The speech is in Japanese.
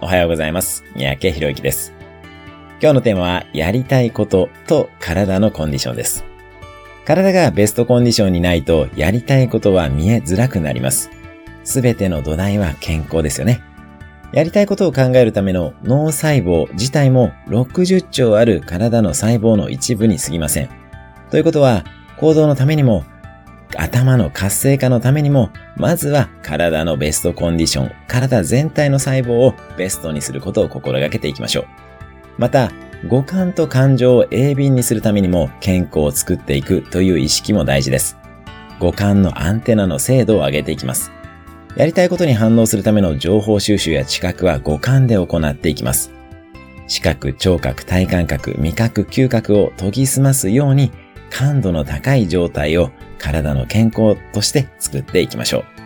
おはようございます。三宅博之です。今日のテーマは、やりたいことと体のコンディションです。体がベストコンディションにないと、やりたいことは見えづらくなります。すべての土台は健康ですよね。やりたいことを考えるための脳細胞自体も60兆ある体の細胞の一部に過ぎません。ということは、行動のためにも、頭の活性化のためにも、まずは体のベストコンディション、体全体の細胞をベストにすることを心がけていきましょう。また、五感と感情を鋭敏にするためにも健康を作っていくという意識も大事です。五感のアンテナの精度を上げていきます。やりたいことに反応するための情報収集や知覚は五感で行っていきます。視覚、聴覚、体感覚、味覚、嗅覚を研ぎ澄ますように感度の高い状態を体の健康として作っていきましょう。